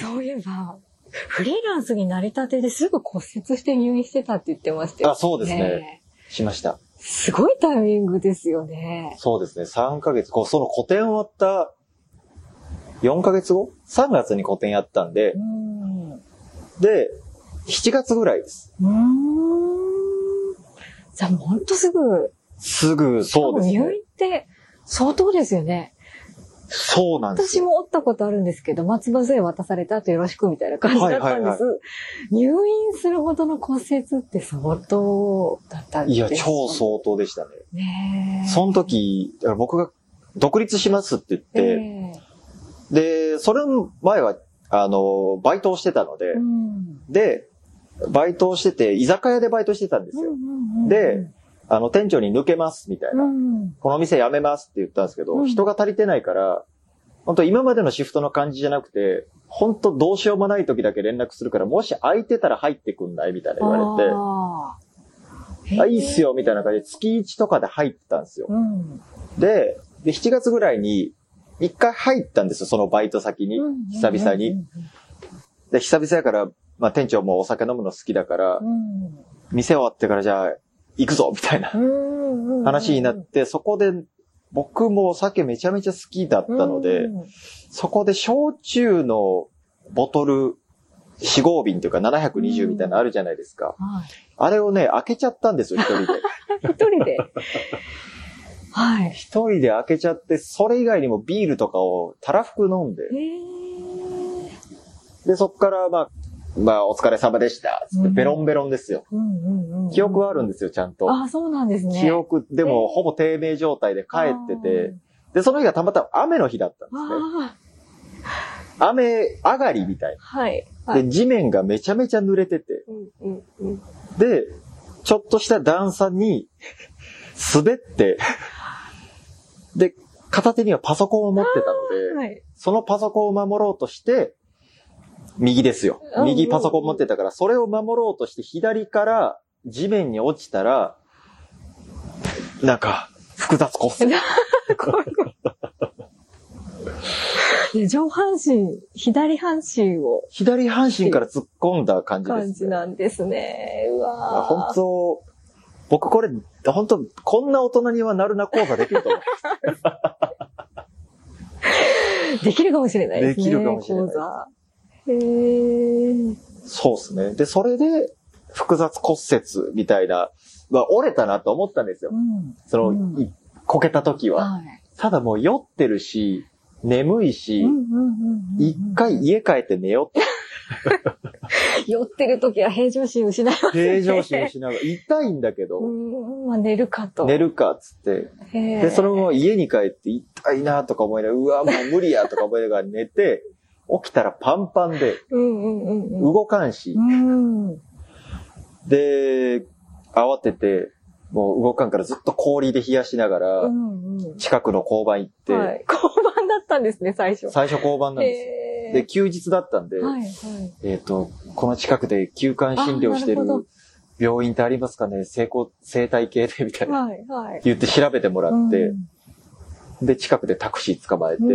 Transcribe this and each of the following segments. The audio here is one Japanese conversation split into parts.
そういえば、フリーランスになりたてですぐ骨折して入院してたって言ってましたよ、あ、そうですね。しました。すごいタイミングですよね。そうですね。3ヶ月、こう、その個展終わった4ヶ月後 ?3 月に個展やったんでう、ん。うで、7月ぐらいです。じゃあもうほんとすぐ、すぐ、そうですしかも入ね。院って相当ですよね。そうなんですよ。私もおったことあるんですけど、松葉杖渡された後よろしくみたいな感じだったんです。入院するほどの骨折って相当だったんですいや、超相当でしたね。ねえその時、僕が独立しますって言って、えで、それの前は、あの、バイトをしてたのでえ、うんで、バイトをしてて、居酒屋でバイトしてたんですよ。で、あの、店長に抜けます、みたいな。うんこの店辞めますって言ったんですけど、うん人が足りてないから、本当今までのシフトの感じじゃなくて、本当どうしようもない時だけ連絡するから、もし空いてたら入ってくんないみたいな言われて、あ、いいっすよ、みたいな感じで月1とかで入ってたんですよ。うん。で、で、7月ぐらいに、一回入ったんですよ、そのバイト先に。久々に。で、久々やから、まあ店長もお酒飲むの好きだからう、ん。店終わってからじゃあ、行くぞみたいなうん。話になって、そこで、僕もお酒めちゃめちゃ好きだったので、うんそこで焼酎のボトル、4合瓶というか720みたいなのあるじゃないですか。はい。あれをね、開けちゃったんですよ、一人で。一人で？はい。一人で開けちゃって、それ以外にもビールとかをたらふく飲んで、ええ。で、そっから、まあ、まあ、お疲れ様でした。つってうんベロンベロンですよ。記憶はあるんですよ、ちゃんと。ああ、そうなんですね。記憶、でも、えーほぼ低迷状態で帰ってて、で、その日がたまたま雨の日だったんですね。雨上がりみたいはい。な。はい。で、地面がめちゃめちゃ濡れてて。で、ちょっとした段差に 滑って、で、片手にはパソコンを持ってたので、はい。そのパソコンを守ろうとして、右ですようん。右パソコン持ってたから、それを守ろうとして左から地面に落ちたら、なんか、複雑骨折。怖い怖いで上半身、左半身を左半身から突っ込んだ感じで感す、ね。じなんですね。うわー本当僕これ、本当こんな大人にはなるな講座できると思う。できるかもしれないですね。できるかもしれない講座。へーそうですね。で、それで、複雑骨折みたいな、まあ、折れたなと思ったんですよう。ん。その、うんいこけた時は。はい。ただもう酔ってるし、眠いし、一回家帰って寝ようって。酔ってる時は平常心失いますね。平常心をしながら、痛いんだけど、うん、まあ寝るかと。寝るかっつって。で、そのまま家に帰って痛いなとか思いながら、うわ、もう無理やとか思いながら寝て、起きたらパンパンで、うんうんうんうん。動かんし、うん。で、慌てて、もう動かんからずっと氷で冷やしながらう、んうん。近くの交番行って、はい。交番だったんですね、最初。最初交番なんですよ。へーで、休日だったんで、はいはい。えっ、と、この近くで休館診療してる病院ってありますかね？成功、生態系でみたいな。はいはい。言って調べてもらって、うで、近くでタクシー捕まえて、ん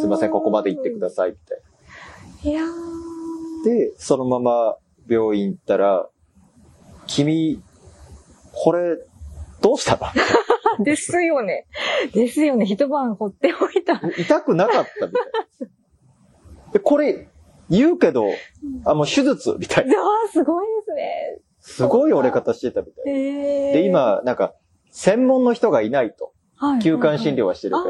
すいません、ここまで行ってください、みたいいや。で、そのまま病院行ったら、君、これ、どうしたの？ですよね。ですよね。一晩放っておいた。痛くなかったみたいな。で、これ、言うけど、あ、もう手術みたいな。ああ、すごいですね。すごい折れ方してたみたいで、、今、なんか、専門の人がいないと。はい休館診療はしてるけ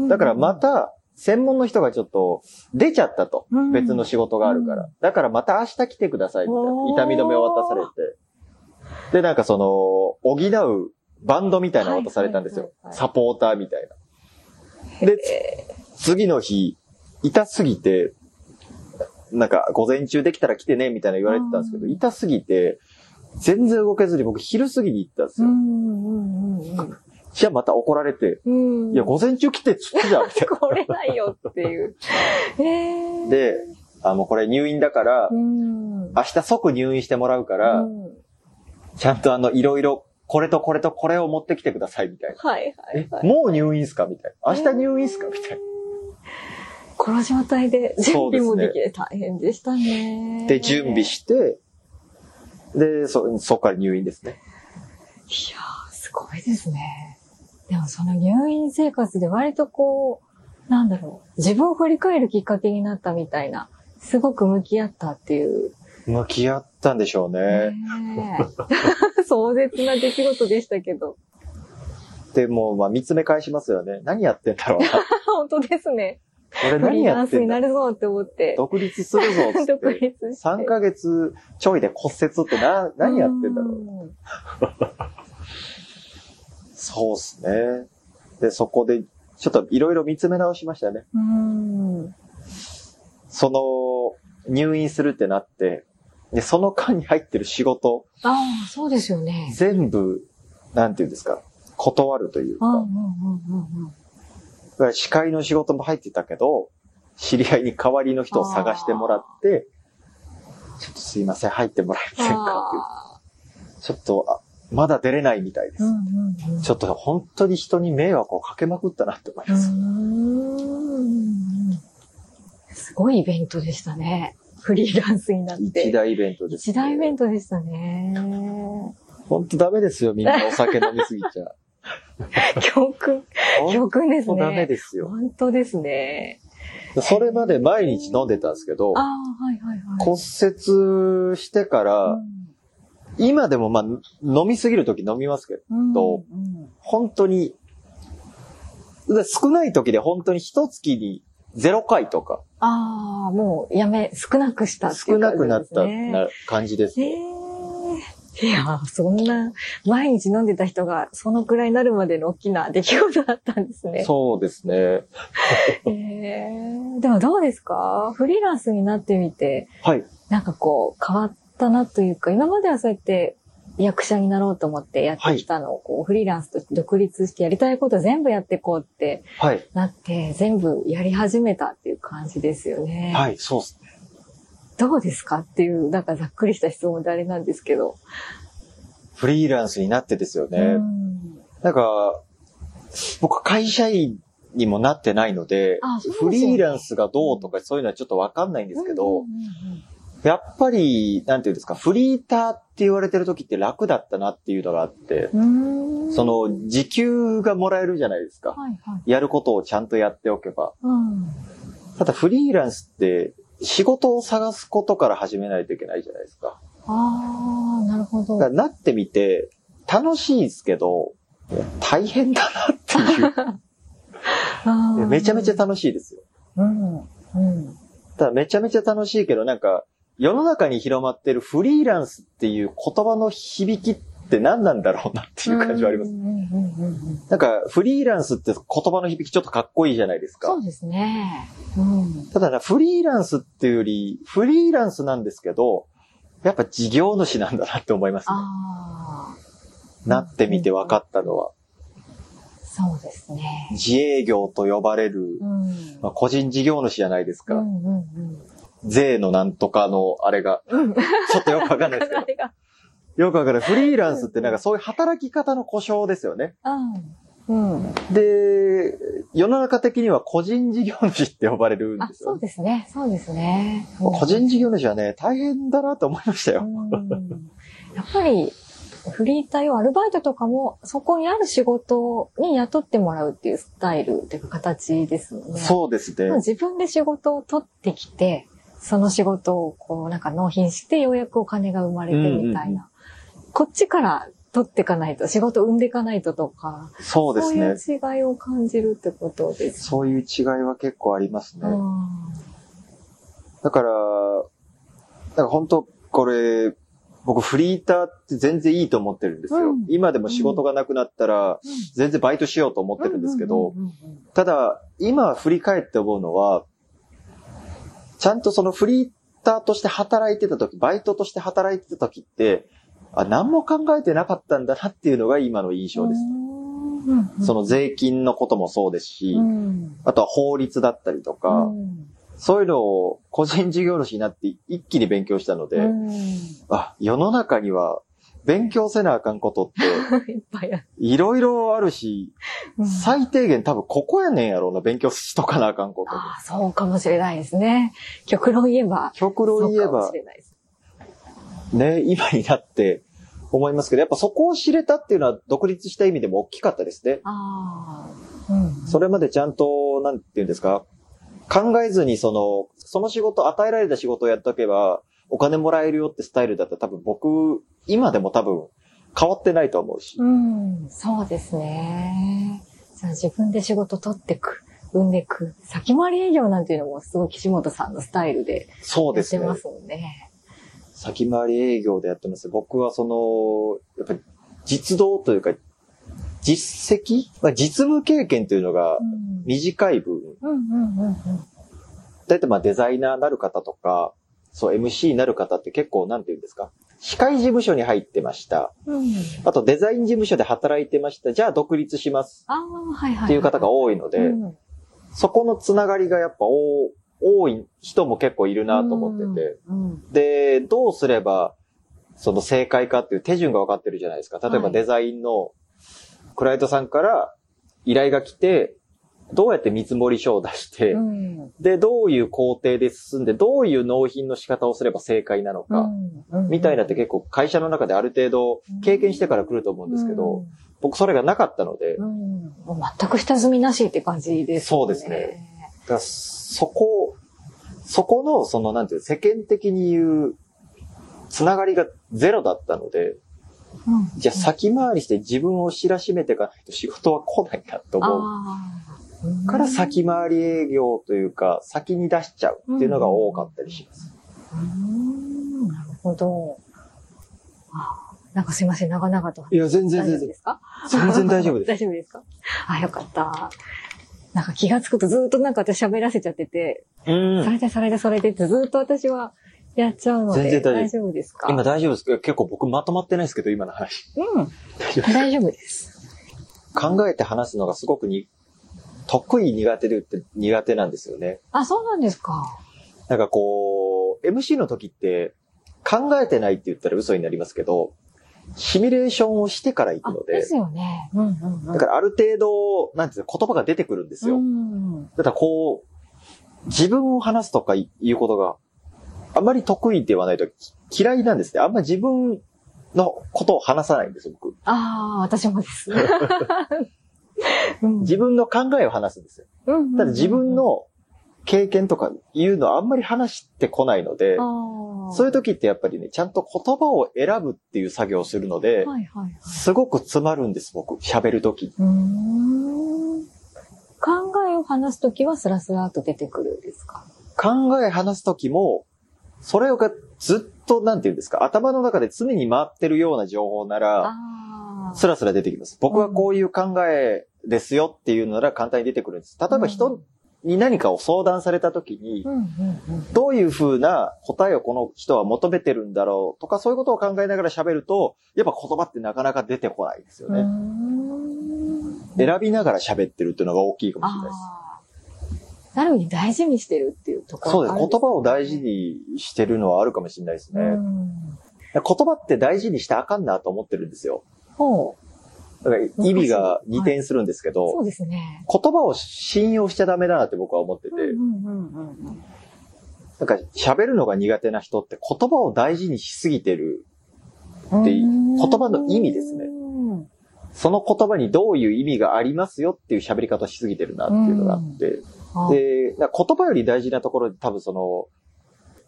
ど。だからま、た、専門の人がちょっと出ちゃったと。うん別の仕事があるから。だからまた明日来てくださいみたいな痛み止めを渡されて。で、なんかその、補うバンドみたいなの渡されたんですよサポーターみたいな。で、次の日、痛すぎて、なんか午前中できたら来てね、みたいな言われてたんですけど、うん痛すぎて、全然動けずに僕昼過ぎに行ったんですよ。じゃあまた怒られて。いや、午前中来てっつってじゃん、みたいな。来れないよっていう。えー、で、あ、もうこれ入院だからう、ん。明日即入院してもらうから、うんちゃんとあの、いろいろ、これとこれとこれを持ってきてください、みたいな。はいはい、えはい。、もう入院っすかみたいな。明日入院っすかみたいな。この状態で準備もできて大変でしたね。で、準備して、で、そ、そこから入院ですね。いやー、すごいですね。でもその入院生活で割とこう、なんだろう、自分を振り返るきっかけになったみたいな、すごく向き合ったっていう。向き合ったんでしょうね。ねえ 壮絶な出来事でしたけど。で、もう、まあ、見つめ返しますよね。何やってんだろうな。本当ですね。俺何やってんだなるぞって思って。独立するぞっつっ独て。立して。3ヶ月ちょいで骨折ってな、何やってんだろう。う。そうっすね。で、そこで、ちょっといろいろ見つめ直しましたね。うん。その、入院するってなって、で、その間に入ってる仕事、ああ、そうですよね。全部、なんていうんですか、断るというか、うんうんうんうん司会の仕事も入ってたけど、知り合いに代わりの人を探してもらって、ちょっとすいません、入ってもらえませんかあっていう。ちょっと、あまだ出れないみたいです。ーうんうんうん。ちょっと本当に人に迷惑をかけまくったなって思いうます。すごいイベントでしたね。フリーランスになって。一大イベントです、一大イベントでしたね。本当ダメですよ、みんなお酒飲みすぎちゃ。教訓、教訓です本当ダメね。ですよ。本当ですね。それまで毎日飲んでたんですけどはいはいはい。骨折してから、今でもまあ飲みすぎるとき飲みますけど、うんとうん本当に、で少ない時で本当に一月に0回とか、ああ、もうやめ、少なくしたってい少う感じなくなったですねな感じです。ええいや、そんな、毎日飲んでた人が、そのくらいになるまでの大きな出来事だったんですね。そうですね。ええでもどうですか？フリーランスになってみて、はい。なんかこう、変わったなというか、今まではそうやって役者になろうと思ってやってきたのを、こう、フリーランスとして独立してやりたいこと全部やっていこうってはい。なって、全部やり始めたっていう感じですよね。はい、そうですね。どうですかっていう、なんかざっくりした質問であれなんですけど。フリーランスになってですよね。うんなんか、僕会社員にもなってないので、あそうでねフリーランスがどうとかそういうのはちょっとわかんないんですけど、うんうんうんやっぱり、なんていうんですか、フリーターって言われてる時って楽だったなっていうのがあって、その、時給がもらえるじゃないですか。はいはい。やることをちゃんとやっておけば。うん。ただフリーランスって、仕事を探すことから始めないといけないじゃないですか。ああ、なるほど。なってみて、楽しいですけど、大変だなっていう。めちゃめちゃ楽しいですよ。うん。うん。ただめちゃめちゃ楽しいけど、なんか、世の中に広まってるフリーランスっていう言葉の響きって何なんだろうなっていう感じはあります。なんか、フリーランスって言葉の響きちょっとかっこいいじゃないですか。そうですね。うん。ただな、フリーランスっていうより、フリーランスなんですけど、やっぱ事業主なんだなって思いますね。なってみて分かったのは。そうですね。自営業と呼ばれる、うん。まあ、個人事業主じゃないですか。うんうんうん。税のなんとかのあれが、うん。ちょっとよくわかんないですけど。よくわかんない。フリーランスってなんかそういう働き方の故障ですよね。うん。うん。で、世の中的には個人事業主って呼ばれるんあ、ですよそう。ですね。そうですね。個人事業主はね、大変だなと思いましたよ。うんやっぱり、フリーター用アルバイトとかも、そこにある仕事に雇ってもらうっていうスタイルっていうか形ですもんね。そうですね。自分で仕事を取ってきて、その仕事をこうなんか納品してようやくお金が生まれてみたいな。こっちから取っていかないと、仕事生んでいかないととか、そうですね。そういう違いを感じるってことです。そういう違いは結構ありますね。うんだから、だから本当これ、僕フリーターって全然いいと思ってるんですよ。うん今でも仕事がなくなったら、全然バイトしようと思ってるんですけど、うんうんうんうんただ、今振り返って思うのは、ちゃんとそのフリーターとして働いてた時、バイトとして働いてた時って、あ、何も考えてなかったんだなっていうのが今の印象です。その税金のこともそうですし、うん。あとは法律だったりとか、うん。そういうのを個人事業主になって一気に勉強したので、うん。あ、世の中には勉強せなあかんことって、いっぱいある。いろいろあるし、うん最低限多分ここやねんやろうな、勉強しとかなあかんこと。ああ、そうかもしれないですね。極論言えば。極論言えば。ね、今になって思いますけど、やっぱそこを知れたっていうのは独立した意味でも大きかったですね。ああ。うん。それまでちゃんと、なんて言うんですか、考えずにその、その仕事、与えられた仕事をやっとけば、お金もらえるよってスタイルだったら多分僕、今でも多分変わってないと思うし。うん、そうですね。じゃあ自分で仕事取ってく、産んでく。先回り営業なんていうのもすごい岸本さんのスタイルでそうですねやってま。すもんね。先回り営業でやってます。僕はその、やっぱり実動というか、実績、まあ、実務経験というのがうん。短い分。だいたいまあデザイナーなる方とか、そう MC になる方って結構なんて言うんですか？司会事務所に入ってました。うん。あとデザイン事務所で働いてました。じゃあ独立します。っていう方が多いので、うんそこのつながりがやっぱ多多い人も結構いるなと思ってて。。うん。で、どうすれば、その正解かっていう手順が分かってるじゃないですか。例えはいばデザインのクライアントさんから依頼が来て、どうやって見積もり書を出して、うん。で、どういう工程で進んで、どういう納品の仕方をすれば正解なのか、うんみたいなって結構会社の中である程度経験してから来ると思うんですけど、僕それがなかったので、うん。うん。もう全く下積みなしって感じです、そうですね。だそこ、そこの、その、なんていう、世間的に言う、つながりがゼロだったので、うん。じゃあ先回りして自分を知らしめていかないと仕事は来ないなと思う。から先回り営業というか、先に出しちゃうっていうのが多かったりします。うーんなるほど。あなんかすいません、長々と。いや、全然大丈全然夫で。すか？全然大丈夫です。大丈夫ですか？あ、よかった。なんか気がつくとずっとなんか私喋らせちゃってて、うんそ。れでそれでそれでってずっと私はやっちゃうので、全然大丈夫大丈夫ですか？今大丈夫ですか結構僕まとまってないですけど、今の話。うん。大丈夫です。考えて話すのがすごくに、得意苦手でって苦手なんですよね。あ、そうなんですか。なんかこう、MC の時って考えてないって言ったら嘘になりますけど、シミュレーションをしてから行くの、であで、すよね。うんうんうん。だからある程度、なんていうの言葉が出てくるんですよ。うん。だからこう、自分を話すとかいうことがあんまり得意ではないとき嫌いなんですね。あんまり自分のことを話さないんです、僕。ああ、私もです。うん自分の考えを話すんですよ。うんうんうんただ自分の経験とかいうのはあんまり話してこないので、そういうと時ってやっぱりね、ちゃんと言葉を選ぶっていう作業をするので、はいはいはい。すごく詰まるんです、僕。喋る時。考えを話すときはスラスラっと出てくるんですか？考え話す時も、それがずっと、なんて言うんですか、頭の中で常に回ってるような情報なら。スラスラ出てきます。僕はこういう考えですよっていうのなら簡単に出てくるんです。例えば人に何かを相談された時に。どういう風な答えをこの人は求めてるんだろうとか、そういうことを考えながら喋ると、やっぱ言葉ってなかなか出てこないですよね。ん選びながら喋ってるっていうのが大きいかもしれないです。ああ。ある意味大事にしてるっていうところそうです。言葉を大事にしてるのはあるかもしれないですね。うん言葉って大事にしてあかんなと思ってるんですよ。ほう。だから意味が二転するんですけど、そうですね。言葉を信用しちゃダメだなって僕は思ってて、なんか喋るのが苦手な人って言葉を大事にしすぎてる。うん。って言葉の意味ですねうんその言葉にどういう意味がありますよっていう喋り方をしすぎてるなっていうのがあって、あで、言葉より大事なところで多分その、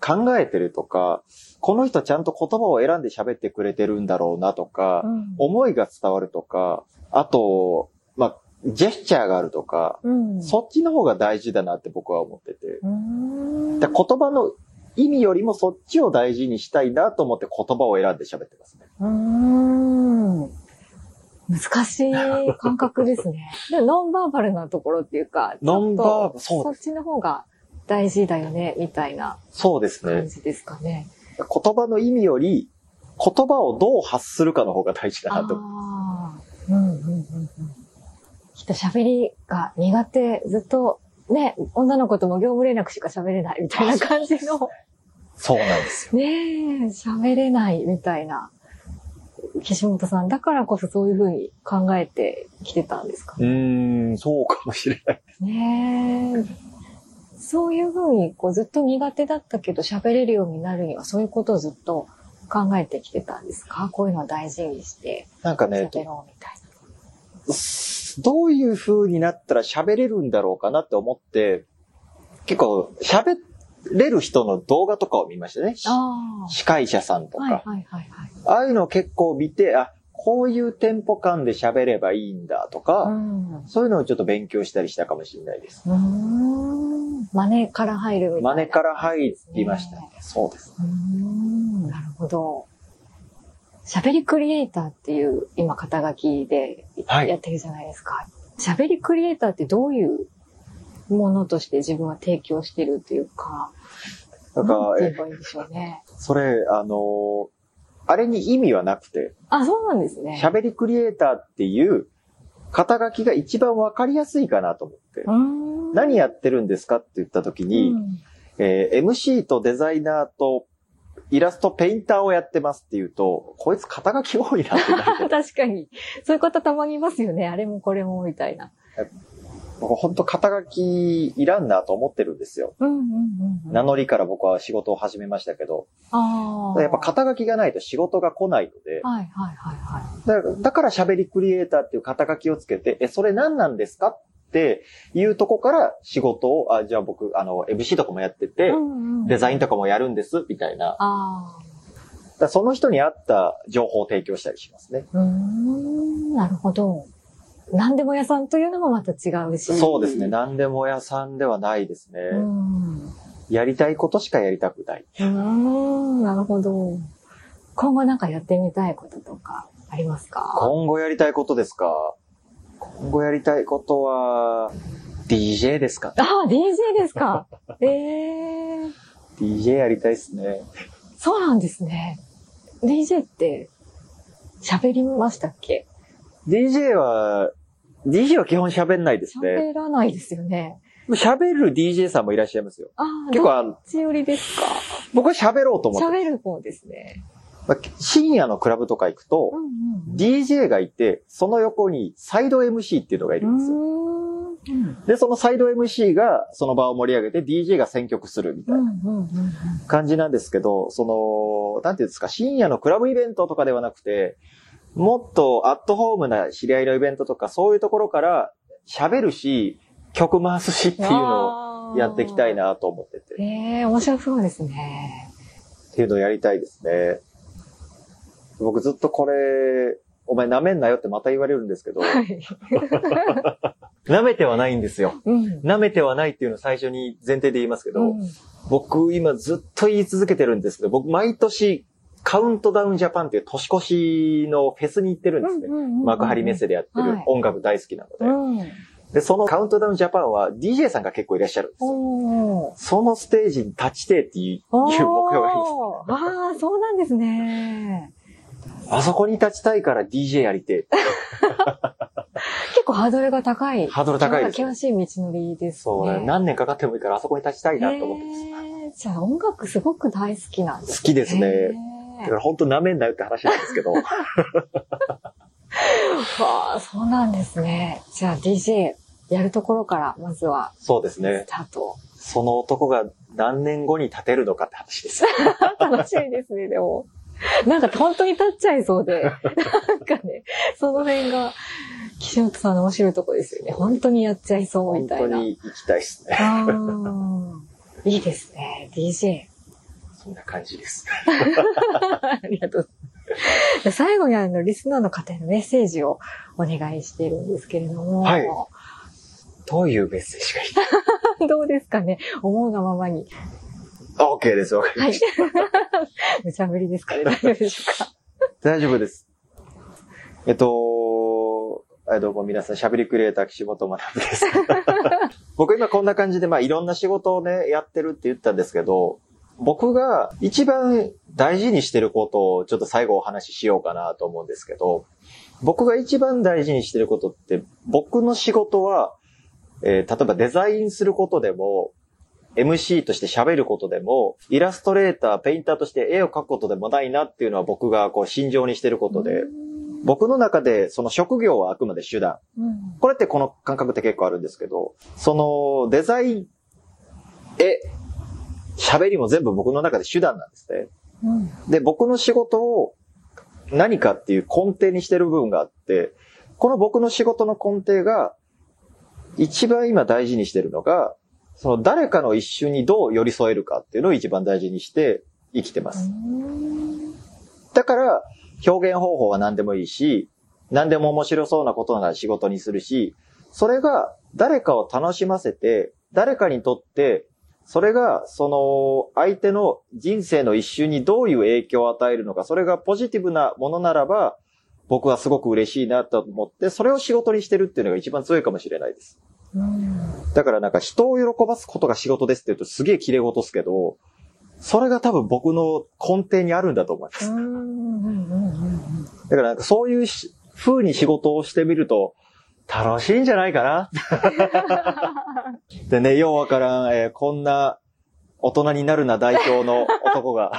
考えてるとか、この人ちゃんと言葉を選んで喋ってくれてるんだろうなとか、うん思いが伝わるとか、あと、まあ、ジェスチャーがあるとか、うん。そっちの方が大事だなって僕は思ってて。うーんだから言葉の意味よりもそっちを大事にしたいなと思って言葉を選んで喋ってますね。うーん。難しい感覚ですね。でノンバーバルなところっていうか、ノンバーバルそっちの方が大事だよね、みたいなそうですね。感じですかね。言葉の意味より、言葉をどう発するかの方が大事だなと。ああ。うんうんうんうん。きっと喋りが苦手、ずっとね、女の子とも業務連絡しか喋れないみたいな感じの、そうなんですよ。ねえ、喋れないみたいな岸本さんだからこそそういうふうに考えてきてたんですかうーん、そうかもしれない。ねえ。そういうふうにこうずっと苦手だったけど喋れるようになるにはそういうことをずっと考えてきてたんですか？こういうのは大事にしてなんかね、喋ろうみたいどういう風になったら喋れるんだろうかなって思って、結構喋れる人の動画とかを見ましたね。司会者さんとあ。か。はいはいはいはい。ああいうのを結構見て、あ、こういうテンポ感で喋ればいいんだとか、うん。そういうのをちょっと勉強したりしたかもしれないです。うーん。真似から入るみたいな。真似から入りましたね。そうです。うーん。なるほど。喋りクリエイターっていう今肩書きではいやってるじゃないですか。喋りクリエイターってどういうものとして自分は提供してるっていうか、なんか、えなんて言えばいいんでしょうね。それ、あのーあれに意味はなくて、あ、そうなんですね。喋りクリエイターっていう肩書きが一番わかりやすいかなと思って。何やってるんですかって言った時に、うんえー MC とデザイナーとイラストペインターをやってますって言うと、こいつ肩書き多いなって。確かに。そういう方たまにいますよね。あれもこれもみたいな。僕本当肩書きいらんなと思ってるんですよ。うんうんうんうん。名乗りから僕は仕事を始めましたけど。やっぱ肩書きがないと仕事が来ないので、はいはいはいはい。だからだから喋りクリエイターっていう肩書きをつけて、え、それ何なんですかっていうとこから仕事を、あ、じゃあ僕、あの、MC とかもやってて、デザインとかもやるんです、みたいな。だその人に合った情報を提供したりしますね。あ。うーん、なるほど。何でも屋さんというのもまた違うし。そうですね。何でも屋さんではないですね。うん。やりたいことしかやりたくない。うーん、なるほど。今後なんかやってみたいこととかありますか？今後やりたいことですか？今後やりたいことは、DJ ですかああ、DJ ですか？ええ ?DJ やりたいですね。そうなんですね。DJ って喋りましたっけ？DJ は、DJ は基本喋んないですね。喋らないですよね。喋る DJ さんもいらっしゃいますよ。ああ、結構あのどっち寄りですか？僕は喋ろうと思って喋る方ですね。まあ深夜のクラブとか行くと、うんうん。DJ がいて、その横にサイド MC っていうのがいるんですよ。うーんで、そのサイド MC がその場を盛り上げて DJ が選曲するみたいな感じなんですけど、その、なんていうんですか、深夜のクラブイベントとかではなくて、もっとアットホームな知り合いのイベントとかそういうところから喋るし、曲回すしっていうのをやっていきたい。なと思ってて、ええ面白そうですね。っていうのをやりたいですね。僕ずっとこれ、お前舐めんなよってまた言われるんですけど、はい。舐めてはないんですよ。うん。舐めてはないっていうのを最初に前提で言いますけど、うん僕今ずっと言い続けてるんですけど、僕毎年カウントダウンジャパンっていう年越しのフェスに行ってるんですね。幕張メッセでやってるはい音楽大好きなので。うん。で、そのカウントダウンジャパンは DJ さんが結構いらっしゃるんですよ。そのステージに立ちてえっていう目標があります。ああ、そうなんですね。あそこに立ちたいから DJ やりてえ。結構ハードルが高い。ハードル高いです険しい道のりですね。そうね。何年かかってもいいからあそこに立ちたいなと思ってます。じゃあ音楽すごく大好きなんです好きですねへだから本当舐めんなよって話なんですけど。ー わあ、そうなんですね。じゃあ DJ やるところから、まずはそうですねス。タート。その男が何年後に立てるのかって話です。楽しみですね、でも。なんか本当に立っちゃいそうで。なんかね、その辺が、岸本さんの面白いとこですよね。本当にやっちゃいそうみ本たいな。当に行きたいですね。いいですね、DJ。そんな感じです。ありがとうございます。じゃあ最後にあの、リスナーの方へのメッセージをお願いしてるんですけれども。はいどういうメッセージがいい？どうですかね思うがままに。あ ?OK です。わかりはいました。無茶ぶりですかね大丈夫でしょうか？大丈夫です。えっと、はいどうも皆さん、しゃべりクリエイター岸本学です。僕今こんな感じで、まあいろんな仕事をね、やってるって言ったんですけど、僕が一番大事にしてることをちょっと最後お話ししようかなと思うんですけど、僕が一番大事にしてることって、僕の仕事は、えー例えばデザインすることでも、MC として喋ることでも、イラストレーター、ペインターとして絵を描くことでもないなっていうのは僕がこう心情にしてることで、僕の中でその職業はあくまで手段。うん。これってこの感覚って結構あるんですけど、そのデザイン、絵、喋りも全部僕の中で手段なんですね。うん。で、僕の仕事を何かっていう根底にしてる部分があって、この僕の仕事の根底が、一番今大事にしてるのが、その誰かの一瞬にどう寄り添えるかっていうのを一番大事にして生きてます。だから、表現方法は何でもいいし、何でも面白そうなことなら仕事にするし、それが誰かを楽しませて、誰かにとって、それが、その、相手の人生の一瞬にどういう影響を与えるのか、それがポジティブなものならば、僕はすごく嬉しいなと思って、それを仕事にしてるっていうのが一番強いかもしれないです。うん。だからなんか人を喜ばすことが仕事ですって言うとすげえ綺麗事ですけど、それが多分僕の根底にあるんだと思います。だからなんかそういうし風に仕事をしてみると、楽しいんじゃないかな でね、ようわからん、えーこんな大人になるな代表の男が、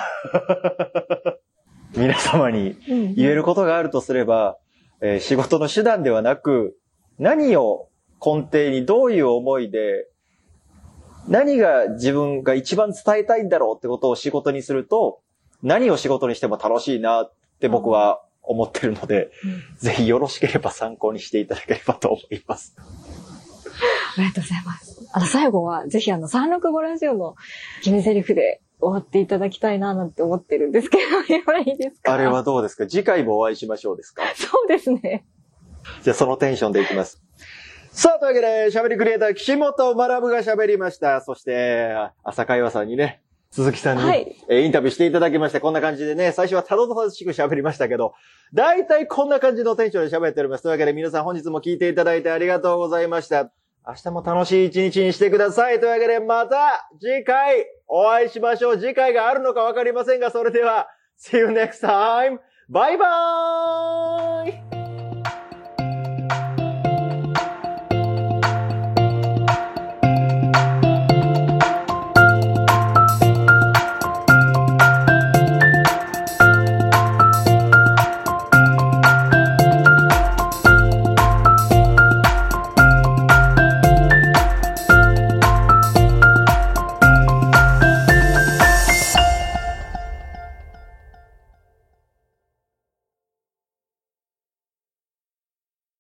皆様にうん。言えることがあるとすれば、えー仕事の手段ではなく、何を根底にどういう思いで、何が自分が一番伝えたいんだろうってことを仕事にすると、何を仕事にしても楽しいなって僕は思ってるので、ぜひよろしければ参考にしていただければと思います。ありがとうございます。あの、最後は、ぜひあの、365ラジオの決め台詞で終わっていただきたいな、なんて思ってるんですけど、今いいですか？あれはどうですか？次回もお会いしましょうですか？そうですね。じゃあそのテンションでいきます。さあ、というわけで、喋りクリエイター、岸本学が喋りました。そして、朝会話さんにね、鈴木さんに、はいえーインタビューしていただきまして、こんな感じでね、最初はたどたどしく喋りましたけど、だいたいこんな感じのテンションで喋っております。というわけで皆さん本日も聞いていただいてありがとうございました。明日も楽しい一日にしてください。というわけでまた次回お会いしましょう。次回があるのかわかりませんが、それでは、See you next time! バイバーイ